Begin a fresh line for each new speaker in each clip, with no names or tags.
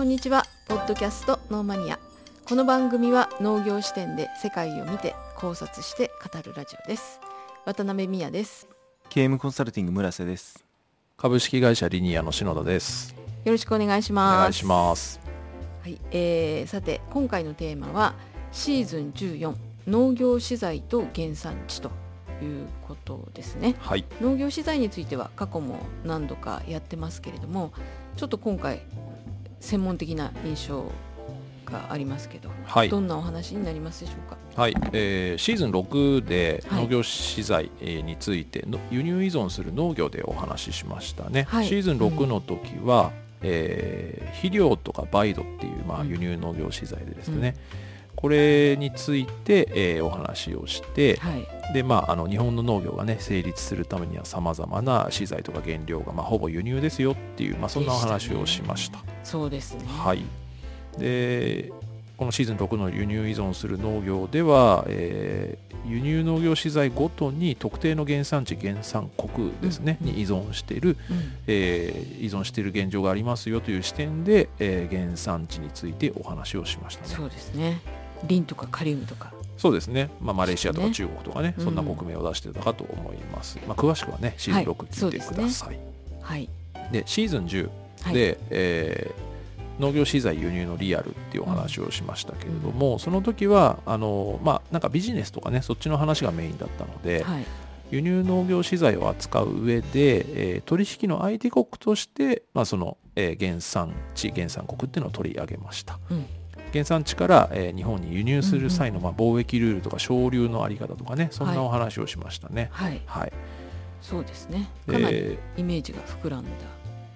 こんにちは。ポッドキャストノーマニア。この番組は農業視点で世界を見て考察して語るラジオです。渡辺美也です。
KM コンサルティング村瀬です。
株式会社リニアの篠田です。
よろしくお願いし
お
ます。
願いします。
はい、えー、さて今回のテーマはシーズン14農業資材と原産地ということですね。
はい。
農業資材については過去も何度かやってますけれどもちょっと今回専門的な印象がありますけど、
はい。
どんなお話になりますでしょうか？
はい、えーシーズン6で
はい。
農業資材えーについての輸入依存する農業でお話ししましたね、
はい。
シーズン6の時は、えー肥料とかバイドっていう、まあ、
うん。
輸入農業資材でですね、これについて、えーお話をして、
はい。
でまあ、あの日本の農業がね成立するためにはさまざまな資材とか原料が、まあ、ほぼ輸入ですよっていう、まあ、そんなお話をしました。
そうですね。
はい、でこのシーズン6の輸入依存する農業では、えー輸入農業資材ごとに特定の原産地原産国ですね、
うん。
に依存している、
うん。
えー依存している現状がありますよという視点で、えー原産地についてお話をしましたね。
そうですねリンとかカリウムとか。
そうですね、まあ、マレーシアとか
ね。
中国とかね、
うん。
そんな国名を出してたかと思います。まあ、詳しくはね、シーズン6聞いてください。
はい。
でシーズン10
はい。
で、えー農業資材輸入のリアルっていうお話をしましたけれども、その時はあの、まあ、なんかビジネスとかねそっちの話がメインだったので、
はい。
輸入農業資材を扱う上で、えー取引の相手国として、まあそのえー原産地原産国っていうのを取り上げました。
うん
原産地から、えー日本に輸入する際の、
うん
まあ、貿易ルールとか省流のあり方とかねそんなお話をしましたね。
はい。
はい。
そうですね。
で
かなりイメージが膨らんだ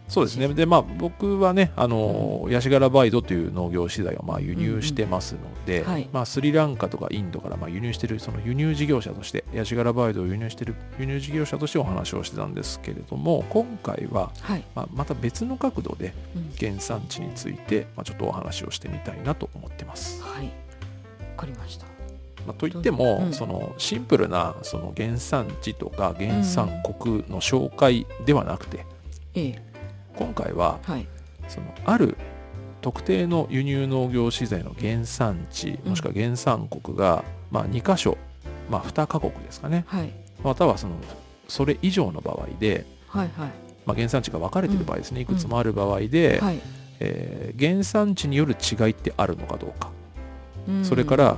そうですね。で、まあ、僕はね、あの、ヤシガラバイドという農業資材をまあ輸入してますので、
うんうんはい。
まあ、スリランカとかインドからまあ輸入している、その輸入事業者として、ヤシガラバイドを輸入している輸入事業者としてお話をしてたんですけれども、今回は、
はい、
まあ、また別の角度で
うん。
原産地について、まあ、ちょっとお話をしてみたいなと思ってます。
はい。わかりました。
まあ、といっても、
うん。
そのシンプルなその原産地とか原産国の紹介ではなくて、
ええ
今回は
はい。
そのある特定の輸入農業資材の原産地もしくは原産国が、まあ、2箇所、まあ、2カ国ですかね。
はい。
またはそのそれ以上の場合で、
はいはい。
まあ、原産地が分かれている場合ですね、いくつもある場合で、
はい。
えー原産地による違いってあるのかどうか、
うん。
それから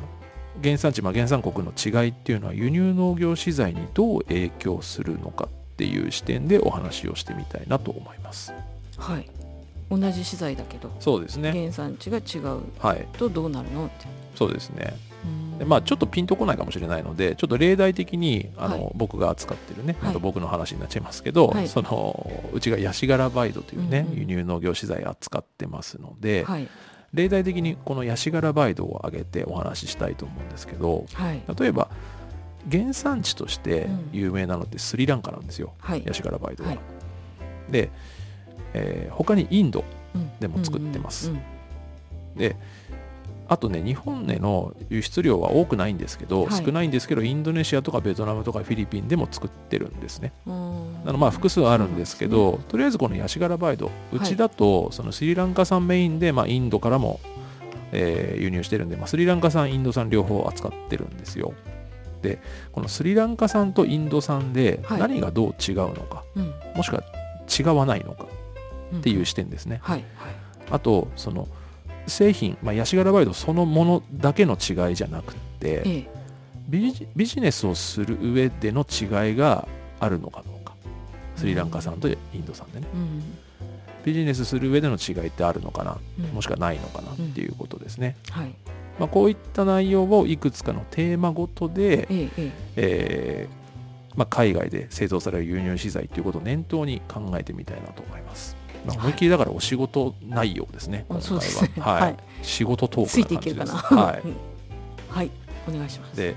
原産地、まあ、原産国の違いっていうのは輸入農業資材にどう影響するのかっていう視点でお話をしてみたいなと思います。
はい。同じ資材だけど
そうですね。
原産地が違う
はい、
とどうなるの？って
そうですね。
うん。
でまあ、ちょっとピンとこないかもしれないのでちょっと例題的にあの、
はい。
僕が扱ってるね、
はい。
あと僕の話になっちゃいますけど、
はい。
そのうちがヤシガラバイドというね、
うんうん。
輸入農業資材扱ってますので、
はい。
例題的にこのヤシガラバイドを挙げてお話ししたいと思うんですけど
はい。
例えば原産地として
うん。
有名なのってスリランカなんですよ、
はい。
ヤシガラバイドは。
はい。
で、えー他にインド
うん。
でも作ってます。であとね日本への輸出量は多くないんですけど、
はい。
少ないんですけどインドネシアとかベトナムとかフィリピンでも作ってるんですね。
うん。
なのでまあ複数あるんですけど、とりあえずこのヤシガラバイドうちだとそのスリランカ産メインで、まあ、インドからも、えー輸入してるんで、まあ、スリランカ産インド産両方扱ってるんですよ。でこのスリランカ産とインド産で
はい。
何がどう違うのか、
うん。
もしくは違わないのか
うん
っていう視点ですね、
はいはい。
あとその製品、まあ、ヤシガラバイドそのものだけの違いじゃなくって
ええ。
ビジビジネスをする上での違いがあるのかどうか。スリランカ産とインド産でね。
うん。
ビジネスする上での違いってあるのかな
うん。
もしくはないのかなっていうことですね、
はい。
まあ、こういった内容をいくつかのテーマごとで、
ええええ。
えーまあ、海外で製造される輸入資材ということを念頭に考えてみたいなと思います、まあ、思いっきりだからお仕事内容ですね、
あ
今回は。はい。
はい。
仕事トークな感じです。
ていけるかな。
はい。
う んはい。お願いします。
で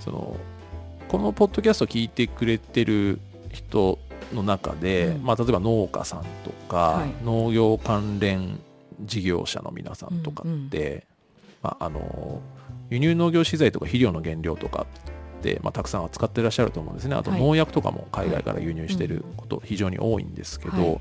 そのこのポッドキャスト聞いてくれてる人の中で、
うん。
まあ、例えば農家さんとか、
はい。
農業関連事業者の皆さんとかって、まあ、あの輸入農業資材とか肥料の原料とかまあ、たくさん扱ってらっしゃると思うんですね。あと
はい。
農薬とかも海外から輸入してること非常に多いんですけど、
はい。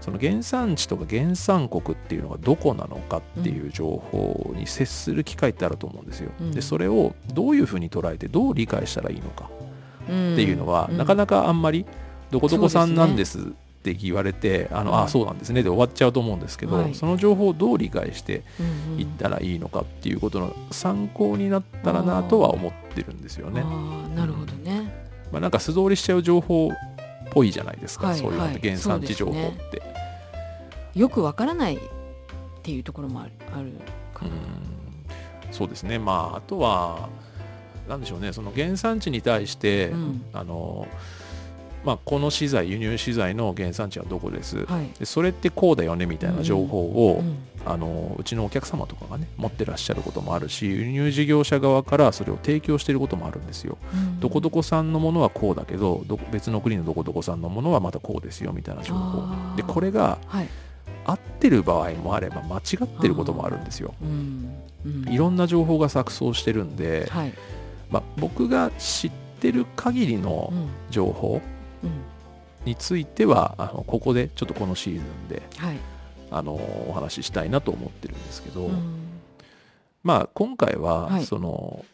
その原産地とか原産国っていうのがどこなのかっていう情報に接する機会ってあると思うんですよ。
うん。
でそれをどういうふうに捉えてどう理解したらいいのか
って
っていうのは、なかなかあんまりどこどこさんなんですって言われて、あの
うん
あそうなんですねで終わっちゃうと思うんですけど、
はい。
その情報をどう理解していったらいいのかっていうことの参考になったらなとは思ってるんですよね。
なるほどね。
まあ、なんか素通りしちゃう情報っぽいじゃないですか、
はい
そういうのっ
はい
て原産地情報って。
よくわからないっていうところもあるあるか
う
な、
ん。そうですね、まあ、あとは、なんでしょうね、その原産地に対して、
うん。
あのまあ、この資材、輸入資材の原産地はどこです、
はい。
でそれってこうだよねみたいな情報を、
うん
あのうちのお客様とかがね持ってらっしゃることもあるし輸入事業者側からそれを提供していることもあるんですよ。
うん
どこどこ産のものはこうだけどどこ別の国のどこどこ産のものはまたこうですよみたいな情報。でこれが
はい、
合ってる場合もあれば間違ってることもあるんですよ。
うんうん。
いろんな情報が錯綜してるんで、
はい。
まあ、僕が知ってる限りの
うん。
情報
うん
についてはあのここでちょっとこのシーズンで
はい。
あのお話ししたいなと思ってるんですけど、
うん。
まあ今回は、
はい。
その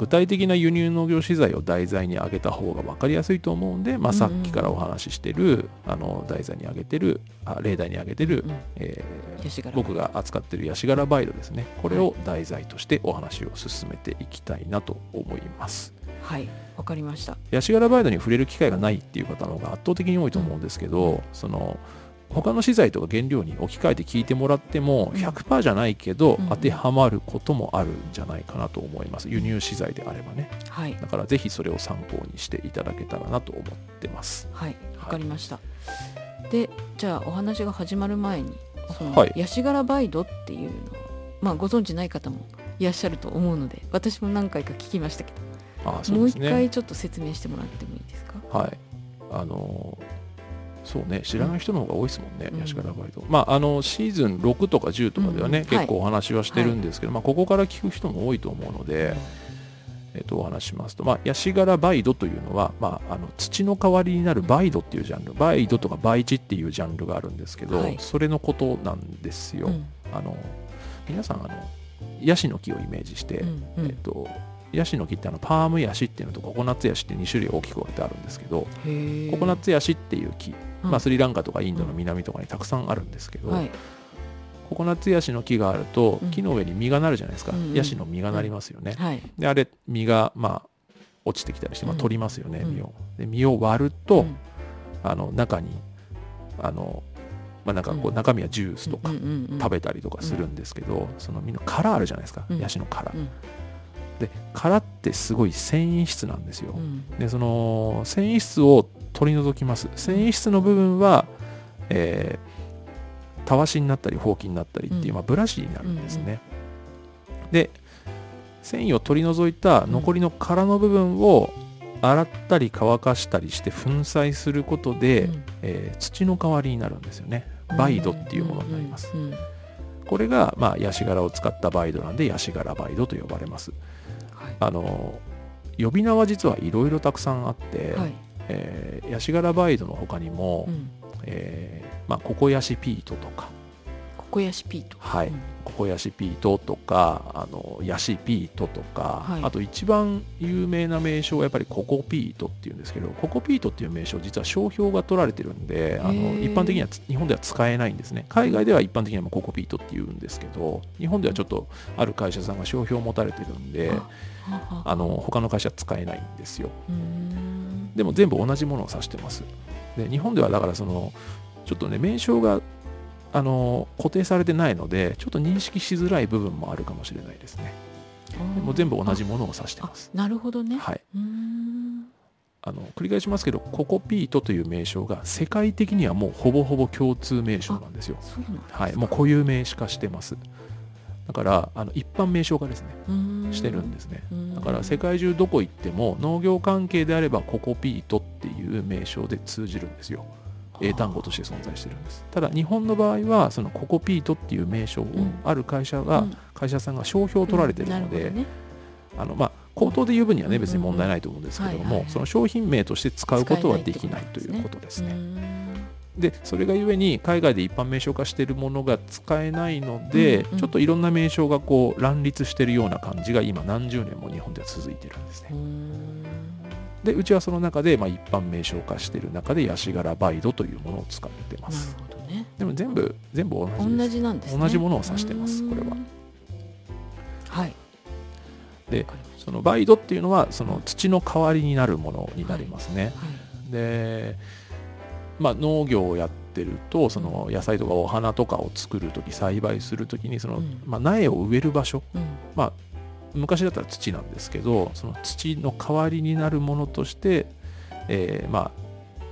具体的な輸入農業資材を題材に挙げた方が分かりやすいと思うんで、まあ、
うん
さっきからお話ししてる、あの題材に挙げてるあ例題に挙げてる、
うん
えー僕が扱ってるヤシ柄バイドですね。これを題材としてお話を進めていきたいなと思います
はいわかりました。
ヤシ柄バイドに触れる機会がないっていう方の方が圧倒的に多いと思うんですけど、その他の資材とか原料に置き換えて聞いてもらっても
うん。
100%じゃないけど、
うん。
当てはまることもあるんじゃないかなと思います。輸入資材であればね。
はい。
だからぜひそれを参考にしていただけたらなと思ってます。
はいわかりました、でじゃあお話が始まる前にその、
はい。
ヤシ柄バイドっていうのをまあご存知ない方もいらっしゃると思うので私も何回か聞きましたけど
あそう
もう一
ですね
回ちょっと説明してもらってもいいですか？
はい。あのそうね。知らない人の方が多いですもんね、
うん。
ヤシ柄バイドまああのシーズン6とか10とかではね、
うん。
結構お話はしてるんですけど、まあ、ここから聞く人も多いと思うので、えっと、お話ししますと、まあ、ヤシ柄バイドというのは、まあ、あの土の代わりになるバイドっていうジャンル、バイドとかバイチっていうジャンルがあるんですけど、
はい。
それのことなんですよ。
うん。
あの皆さんあの、ヤシの木をイメージして、
うんうん。
えっと、ヤシの木ってあのパームヤシっていうのとココナッツヤシって2種類大きく分けてあるんですけど、ココナッツヤシっていう木、
うん。
まあ、スリランカとかインドの南とかにたくさんあるんですけど、
はい。
ココナッツヤシの木があると
うん。
木の上に実がなるじゃないですか、
うんうん。
ヤシの実がなりますよね、
はい。
であれ実がまあ落ちてきたりして、まあ、
うん。
取りますよね、
うん。
実を。で実を割ると、
うん。
あの中にあの、まあ、なんかこ
う
うん。中身はジュースとか
うんうんうん
食べたりとかするんですけど、その実の殻あるじゃないですか、
うん。
ヤシの殻、
うん
で殻ってすごい繊維質なんですよ、
うん。
でその繊維質を取り除きます。繊維質の部分は、えーたわしになったりほうきになったりっていう、
うん。
まあ、ブラシになるんですね、で繊維を取り除いた残りの殻の部分を洗ったり乾かしたりして粉砕することで、
うん。
えー土の代わりになるんですよね。バイドっていうものになります、
うんうんうん
これが、まあ、ヤシ殻を使ったバイドなんでヤシ殻バイドと呼ばれます。
はい。
あの呼び名は実はいろいろたくさんあって、
はい。
えーヤシ柄バイドの他にも、
うん。
えーまあ、ココヤシピートとか、
ココヤシピート。
はい。
うん。
ココヤシピートとかあのヤシピートとか、
はい。
あと一番有名な名称はやっぱりココピートっていうんですけどココピートっていう名称実は商標が取られてるんであの一般的にはつ日本では使えないんですね。海外では一般的にはココピートって言うんですけど日本ではちょっとある会社さんが商標を持たれてるんであの他の会社は使えないんですよ。でも全部同じものを指してます。で日本ではだからそのちょっとね名称があの固定されてないのでちょっと認識しづらい部分もあるかもしれないですね。でも全部同じものを指して
あ
ます。
なるほどね
はい、あの繰り返しますけどココピートという名称が世界的にはもうほぼほぼ共通名称なんですよ。
すか
はい、もう固有名詞化してます。だからあの一般名称化ですねしてるんですね。
うん
だから世界中どこ行っても農業関係であればココピートっていう名称で通じるんですよ。英単語として存在してるんです。ただ日本の場合はそのココピートっていう名称を
ん
ある会社が、
うん。
会社さんが商標を取られてるので、あのまあ口頭で言う分にはね別に問題ないと思うんですけどもその商品名として使うことはできないということですね。でそれがゆえに海外で一般名称化しているものが使えないので、ちょっといろんな名称がこう乱立しているような感じが今何十年も日本では続いてるんですね。でうちはその中で、まあ、一般名称化している中でヤシガラバイドというものを使ってま
なる
す。
ほどね。
でも全部全部同じ。
同じなんですね。
同じものを指してますこれは。
うんはい。
でそのバイドっていうのはその土の代わりになるものになりますね。
たはい。
で、まあ、農業をやってるとその野菜とかお花とかを作る時栽培する時にその、
うん。
まあ、苗を植える場所。
うん
昔だったら土なんですけどその土の代わりになるものとして、えーまあ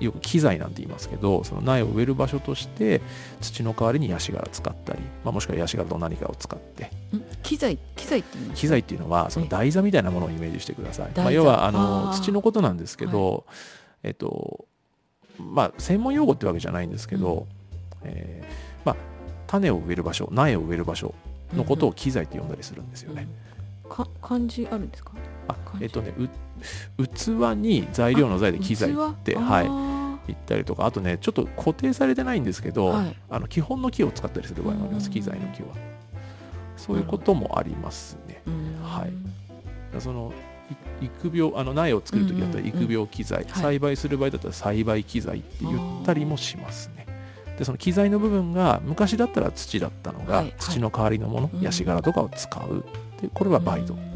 よく機材なんて言いますけどその苗を植える場所として土の代わりにヤシ殻使ったり、まあ、もしくはヤシ殻と何かを使って。
ん？機材機材って言いますか？
機材っていうのはその台座みたいなものをイメージしてください、まあ、要はあの土のことなんですけど、えっとまあ専門用語ってわけじゃないんですけど、えーまあ種を植える場所苗を植える場所のことを機材って呼んだりするんですよね、
うんか漢字あるんですか？
あえっとねう器に材料の材で機材って
器？
はい
あ
言ったりとかあとねちょっと固定されてないんですけど、
はい。
あの基本の木を使ったりする場合もありま
うん。
す機材の木は。そういうこともありますね。はい。そのい育苗あの苗を作る時だったら
うんうんうん。
育苗機材、
はい。
栽培する場合だったら栽培機材って言ったりもしますね。でその機材の部分が昔だったら土だったのが、
はい。はい。
土の代わりのもの、
うん。
ヤシ殻とかを使うでこれはバイド、
うん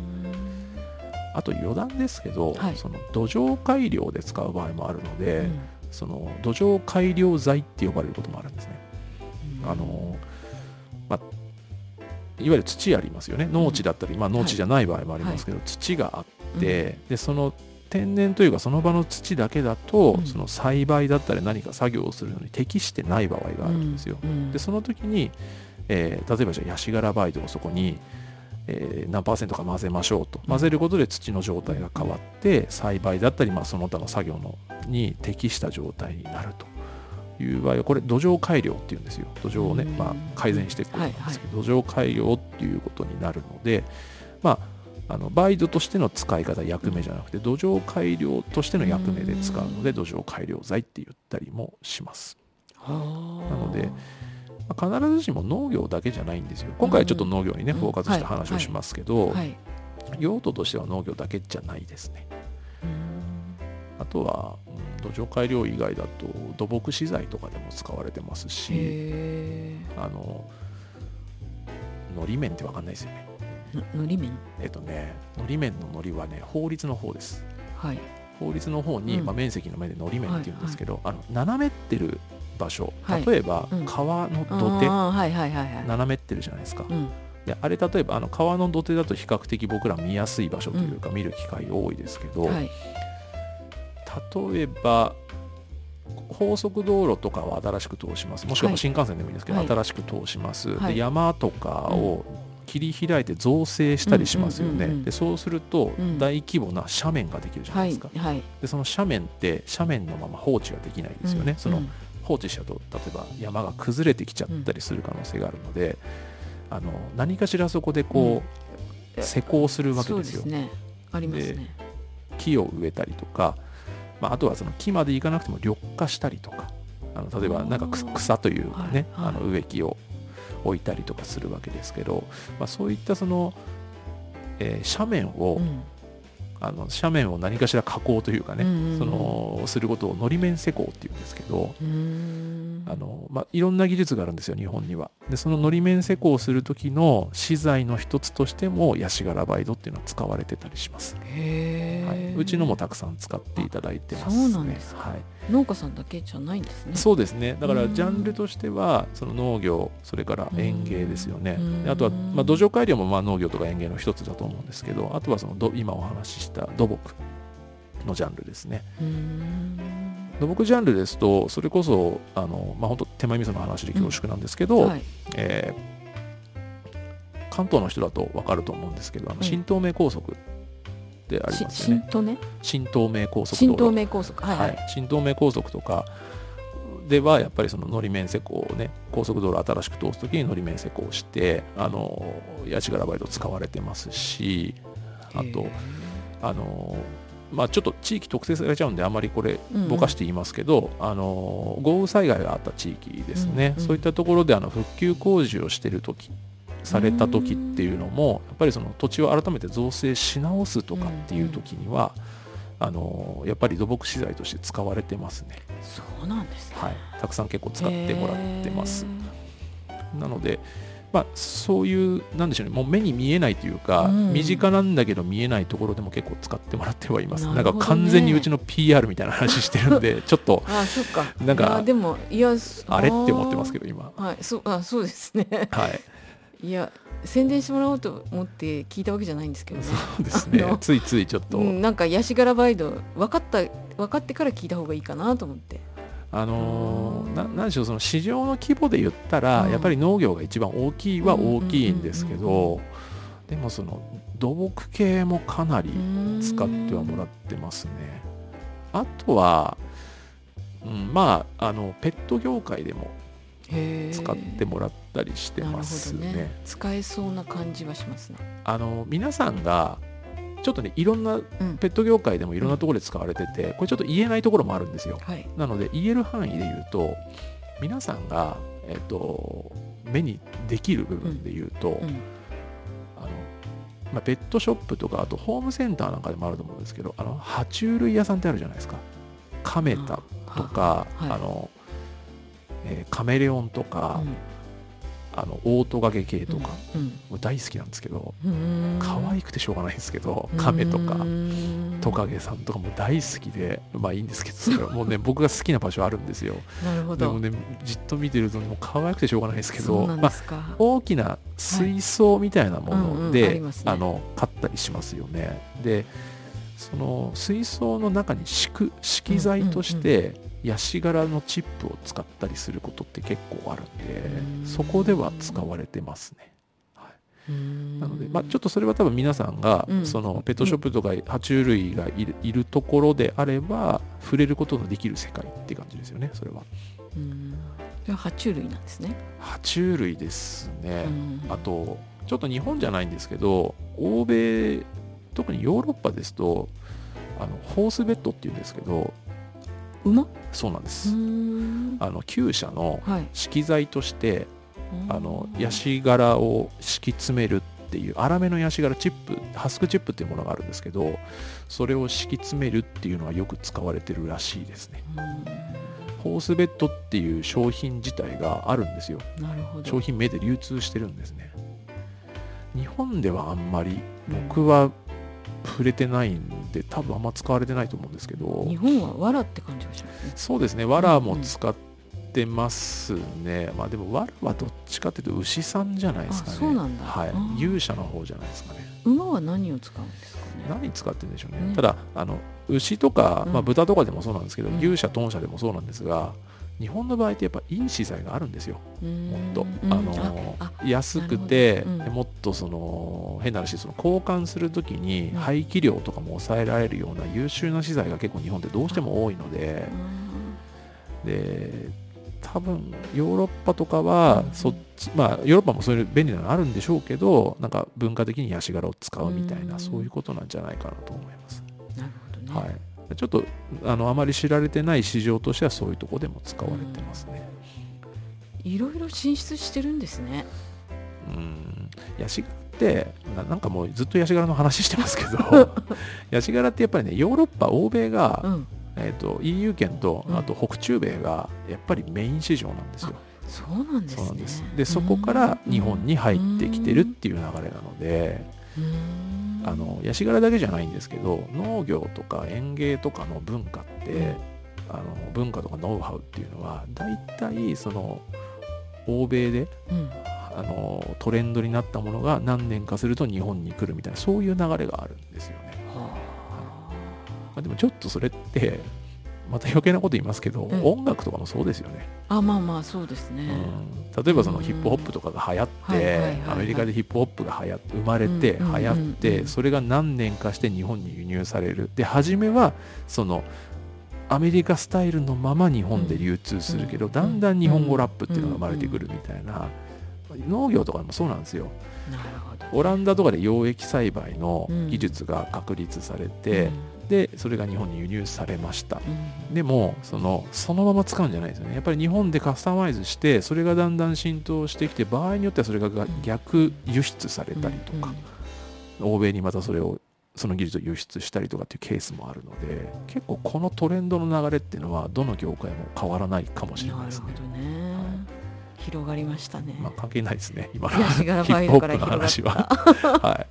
あと余談ですけど、
はい。
その土壌改良で使う場合もあるので、
うん。
その土壌改良剤って呼ばれることもあるんですね。
うん。
あのまあ、いわゆる土ありますよね。農地だったり、まあ、農地じゃない場合もありますけど、土があって、でその天然というかその場の土だけだと、
うん。
その栽培だったり何か作業をするのに適してない場合があるんですよ。
うん。
でその時に、えー例えばじゃあヤシ殻バイドをそこに、えー何パーセントか混ぜましょうと。混ぜることで土の状態が変わって栽培だったり、まあ、その他の作業のに適した状態になるという場合はこれ土壌改良っていうんですよ。土壌をね、
うん。
まあ、改善していくことなんですけど、土壌改良っていうことになるのでまああのバイドとしての使い方役目じゃなくて土壌改良としての役目で使うので土壌改良剤って言ったりもします。
はあ。
なのでまあ必ずしも農業だけじゃないんですよ。今回はちょっと農業にね、
うん
フォーカスした話をしますけど、
はい。
用途としては農業だけじゃないですね。あとは、うん土壌改良以外だと土木資材とかでも使われてますし、
へ
あの、のり面ってわかんないですよね。
えのり面？
えっとね、のり面ののりはね、法律の方です。
はい。
法律の方に、
うん。
まあ、面積の面でのり面っていうんですけど、あの斜めってる場所、
はい。
例えば、
うん。
川の土手、
はいはいはいはい。
斜めってるじゃないですか。
うん。
であれ例えばあの川の土手だと比較的僕ら見やすい場所というか見る機会多いですけど、
はい。
例えば高速道路とかを新しく通します。もしく
は
はい。新幹線でもいいですけど、
はい。
新しく通します、
はい。
で山とかを切り開いて造成したりしますよね、
うんうんうんうん
でそうすると
うん。
大規模な斜面ができるじゃな
はいい
ですか、
はい。
でその斜面って斜面のまま放置ができないですよね、
うん。
その
うん
放置しちゃうと例えば山が崩れてきちゃったりする可能性があるので、あの何かしらそこでこう、
うん。
施工するわけですよ。
そうですね。ありますね。
木を植えたりとか、まあ、あとはその木までいかなくても緑化したりとかあの例えばなんか草というかね、
はいはい。
あの植木を置いたりとかするわけですけど、まあ、そういったその、えー斜面を、
うん
あの斜面を何かしら加工というかね、
うんうんうん。
そのすることをのり面施工っていうんですけど、あのまあ、いろんな技術があるんですよ日本には。でそののり面施工をする時の資材の一つとしてもヤシガラバイドっていうのは使われてたりします、
へ
はい、
え
うちのもたくさん使っていただいてます、ね、
そうなんですか。
はい、
農家さんだけじゃないんですね。
そうですね。だから
うん。
ジャンルとしてはその農業それから園芸ですよね。あとは、まあ、土壌改良もまあ農業とか園芸の一つだと思うんですけどあとはそのど今お話しした土木のジャンルですね。
うーん
土木ジャンルですとそれこそあの、まあ、本当手前味噌の話で恐縮なんですけど、
はい。
えー関東の人だと分かると思うんですけどあの
うん。
新東名高速ってあり
し
ますよね。
新東ね
新東名高速
新東名高速。はいは
はい。い、新東名高速とかではやっぱりそののり面施工をね高速道路新しく通す時にのり面施工をしてあのヤシガラバイド使われてますしあとあのまあ、ちょっと地域特定されちゃうんであまりこれ
うんうん。
ぼかして言いますけど、あの豪雨災害があった地域ですね、
うんうん。
そういったところであの復旧工事をしてる時された時っていうのもやっぱりその土地を改めて造成し直すとかっていう時には、あのやっぱり土木資材として使われてますね、
そうなんですね。
はい、たくさん結構使ってもらってます。
へ
なので、まあ、そういうなんでしょうねもう目に見えないというか、
うん。
身近なんだけど見えないところでも結構使ってもらってはいます。な,、
な
んか完全にうちの PR みたいな話してるんで ちょっと
ーあそっか。
なんか
でもいや
あれって思ってますけど今。
どはいそうあそうですね。
はい。
いや宣伝してもらおうと思って聞いたわけじゃないんですけどね。
そうですね。ついついちょっと、
うん、なんかヤシガラバイド分かった分かってから聞いた方がいいかなと思って
あのー
うん
なでしょうその市場の規模で言ったら、
うん。
やっぱり農業が一番大きいは大きいんですけ
うんうん
どでもその土木系もかなり使ってはもらってますね。あとは、うん、まああのペット業界でも使ってもらったりしてますね。
どね。使えそうな感じはしますね。
あの皆さんがちょっとねいろんな
うん。
ペット業界でもいろんなところで使われててこれちょっと言えないところもあるんですよ。
はい。
なので言える範囲で言うと皆さんが、えっと、目にできる部分で言うと、
うん。
あのまあ、ペットショップとかあとホームセンターなんかでもあると思うんですけどあの爬虫類屋さんってあるじゃないですか。カメタとか、
はい。
あのえーカメレオンとか、
うん
あのオオトカゲ系とか、
うん
もう大好きなんですけど
うん。
可愛くてしょうがないんですけど、カメとか
うん。
トカゲさんとかも大好きでまあいいんですけどそれは。もうね僕が好きな場所あるんですよ。
なるほど。
でもねじっと見てるともう可愛くてしょうがないですけどまあ大きな水槽みたいなも
うんうんあ
ので
りますね。
あの買ったりしますよね。でその水槽の中に敷く敷き材としてヤシ柄のチップを使ったりすることって結構あるん
うん。
でそこでは使われてますね。な
な
ので、まあ、ちょっとそれは多分皆さんが、
うん。
そのペットショップとか爬虫類がいるいるところであれば触れることのできる世界って感じですよねそれは。
うん。爬虫類なんですね、
爬虫類ですね、
うん。
あとちょっと日本じゃないんですけど欧米特にヨーロッパですとあのホースベッドっていうんですけど
馬？
そうなんで
う
す、
ん。
あの厩舎の
はい。
資材としてあのヤシ殻を敷き詰めるっていう粗めのヤシ殻チップハスクチップっていうものがあるんですけどそれを敷き詰めるっていうのはよく使われてるらしいですね。ホースベッドっていう商品自体があるんですよ。商品名で流通してるんですね。日本ではあんまり僕は触れてないんで多分あんま使われてないと思うんですけど。
日本は藁って感じがしますね。
そうですね藁も使ってますね、まあでも藁はどっちかっていうと牛さんじゃないですかね。
あそうなんだ。
はい。勇者の方じゃないですかね。
馬は何を使うんですかね？
何使ってるんでしょうね、
うん。
ただあの牛とか、まあ、
うん
豚とかでもそうなんですけど、
うん。
牛舎豚舎でもそうなんですが日本の場合ってやっぱいい資材があるんですよ。
も
もっと、あの
あ
安くて、
うん。
でもっとその変な話その交換するときに
うん。
排気量とかも抑えられるような優秀な資材が結構日本ってどうしても多いので。で多分ヨーロッパとかは
うん。
そっち、まあヨーロッパもそういう便利なのあるんでしょうけどなんか文化的にヤシ殻を使うみたいな、
うん。
そういうことなんじゃないかなと思います、
なるほどね、
はい、ちょっとあのあまり知られてない市場としてはそういうところでも使われてますね。
いろいろ進出してるんですね。
うん。ヤシ殻ってななんかもうずっとヤシ殻の話してますけど ヤシ殻ってやっぱりねヨーロッパ欧米が、
うん。
えー、と EU 圏と
うん。
あと北中米がやっぱりメイン市場なんですよ、
そうなんですね。
そうなんです。でそこから日本に入ってきてるっていう流れなので。
うん
あのヤシ殻だけじゃないんですけど農業とか園芸とかの文化って、あの文化とかノウハウっていうのは大体その欧米で
うん。
あのトレンドになったものが何年かすると日本に来るみたいなそういう流れがあるんですよね、
は
まあ、でもちょっとそれってまた余計なこと言いますけど、
うん。
音楽とかもそうですよね、
ああまあまあそうですね、
うん、例えばそのヒップホップとかが流行ってアメリカでヒップホップが流行って生まれて流行ってそれが何年かして日本に輸入される。で初めはそのアメリカスタイルのまま日本で流通するけど、
うん。
だんだん日本語ラップっていうのが生まれてくるみたいな、農業とかでもそうなんですよ。オランダとかで養液栽培の
うん。
技術が確立されて、でそれが日本に輸入されました。
うん。うん
でもそのそのまま使うんじゃないですよね。やっぱり日本でカスタマイズしてそれがだんだん浸透してきて場合によってはそれが逆輸出されたりとか、
うん
欧米にまたそれをその技術を輸出したりとかっていうケースもあるので結構このトレンドの流れっていうのはどの業界も変わらないかもしれないです
なるほ
ね
どね、
はい。
広がりましたね、
まあ関係ないですね。今のヒップホップの話は。はい。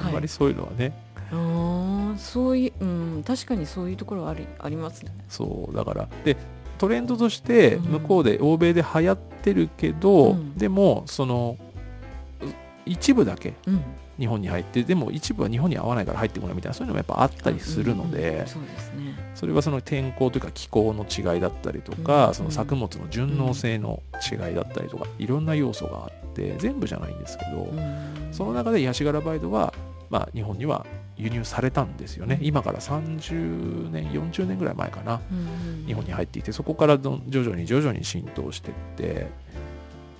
あんま
はい
りそういうのはね、
うーんそういう、うん、確かにそういうところはありありますね。
そうだからでトレンドとして
うん。
向こうで欧米で流行ってるけど、
うん。
でもそのう一部だけ
うん、
日本に入ってでも一部は日本に合わないから入ってこないみたいなそういうのもやっぱあったりするので、
うんうんそうですね。
それはその天候というか気候の違いだったりとか、
うん。
その作物の順応性の違いだったりとか、いろんな要素があって全部じゃないんですけど、
うん。
その中でヤシガラバイドは、まあ、日本には輸入されたんですよね、
うん
今から30年40年ぐらい前かな。
うんうん。
日本に入ってきてそこから徐々に徐々に浸透していって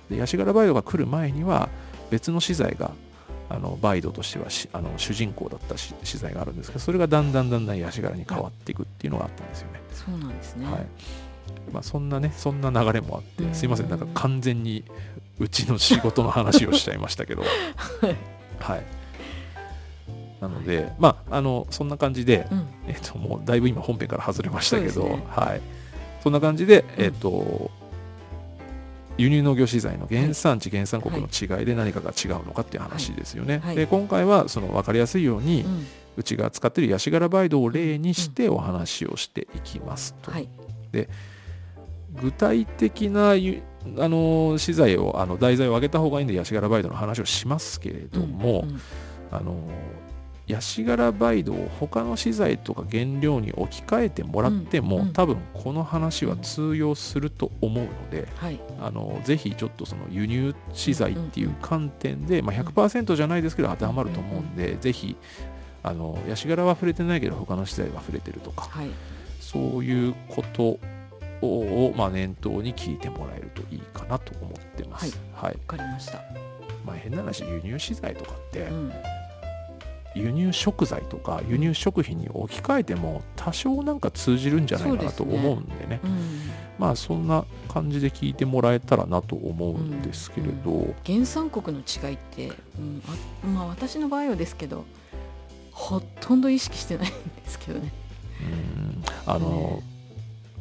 でヤシガラバイドが来る前には別の資材があのバイドとしてはしあの主人公だったし資材があるんですけどそれがだんだんだんだんヤシガラに変わっていくっていうのがあったんですよね。
そうなんですね。
はい。まあ、そんなねそんな流れもあって
うん。
すいません。なんか完全にうちの仕事の話をしちゃいましたけど。はいなのでまああのそんな感じで、
うん、
えっともうだいぶ今本編から外れましたけど、
ね。
はい。そんな感じで、
うん。
えっと輸入農業資材の原産地、原産国の違いで何かが違うのかっていう話ですよね。
はい。
で今回はその分かりやすいように、
う、
うんちが使っているヤシガラバイドを例にしてお話をしていきますと。
はい、
具体的なゆあの資材をあの題材を上げた方がいいんでヤシガラバイドの話をしますけれども、
うん。うん。
あのヤシガラバイドを他の資材とか原料に置き換えてもらっても、
うんうん。
多分この話は通用すると思うので、
はい、
あのぜひちょっとその輸入資材っていう観点で、まあ、100%じゃないですけど当てはまると思うんで、ぜひあのヤシガラは触れてないけど他の資材は触れてるとか
はい、
そういうことを、まあ、念頭に聞いてもらえるといいかなと思ってます。はい。
わかりました。
まあ、変な話輸入資材とかって、
うん、
輸入食材とか輸入食品に置き換えても多少なんか通じるんじゃないかなと思うんでね。
うん、
まあそんな感じで聞いてもらえたらなと思うんですけれど、
原産国の違いって、うん、あまあ私の場合はですけど、ほとんど意識してないんですけどね。
うん。あの、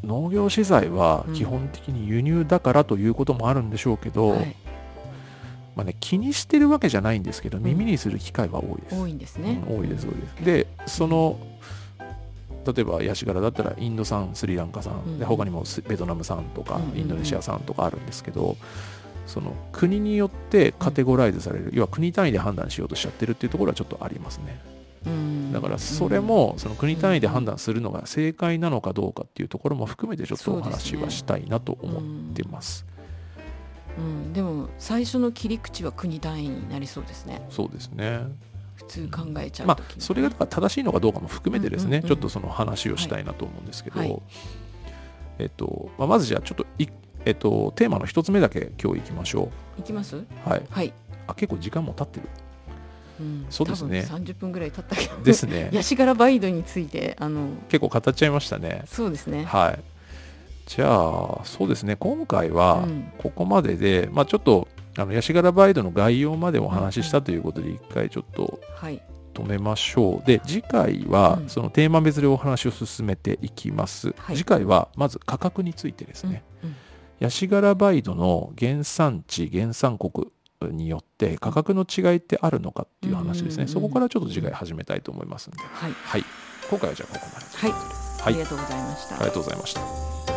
農業資材は基本的に輸入だからということもあるんでしょうけど、
はい、
まあね、気にしてるわけじゃないんですけど
ん。
耳にする機会は多いです。
多いんですね。
うん多いです多いです。でその例えばヤシガラだったらインド産スリランカ産、
うん。
で他にもスベトナム産とかインドネシア産とかあるんですけど、その国によってカテゴライズされる、要は国単位で判断しようとしちゃってるっていうところはちょっとありますね。
うん。
だからそれ、もその国単位で判断するのが正解なのかどうかっていうところも含めてちょっとお話はしたいなと思ってます
うん。うん、でも最初の切り口は国単位になりそうですね。
そうですね。
普通考えちゃう
まあそれが正しいのかどうかも含めてですね、ちょっとその話をしたいなと思うんですけど、
はい。はい
えっとまあ、まずじゃあちょっとい、えっと、テーマの一つ目だけ今日いきましょ
いきます？
う、はい、
はい、
あ結構時間も経ってる。
うん、
そうですね。
多分30分ぐらい経ったけど。
ですね。
ヤシガラバイドについてあの。
結構語っちゃいましたね。
そうですね。
はいじゃあそうですね。今回は
うん。
ここまでで、まあ、ちょっとあのヤシガラバイドの概要までお話ししたということで一回ちょっと
はい。
止めましょう。で次回は
うん。
そのテーマ別でお話を進めていきます、
はい。
次回はまず価格についてですね、
うん
ヤシガラバイドの原産地原産国によって価格の違いってあるのかっていう話ですね、
うん
そこからちょっと次回始めたいと思いますんで、
はい。
はい。今回はじゃあここまで
はい、
はい。
ありがとうございました。
ありがとうございました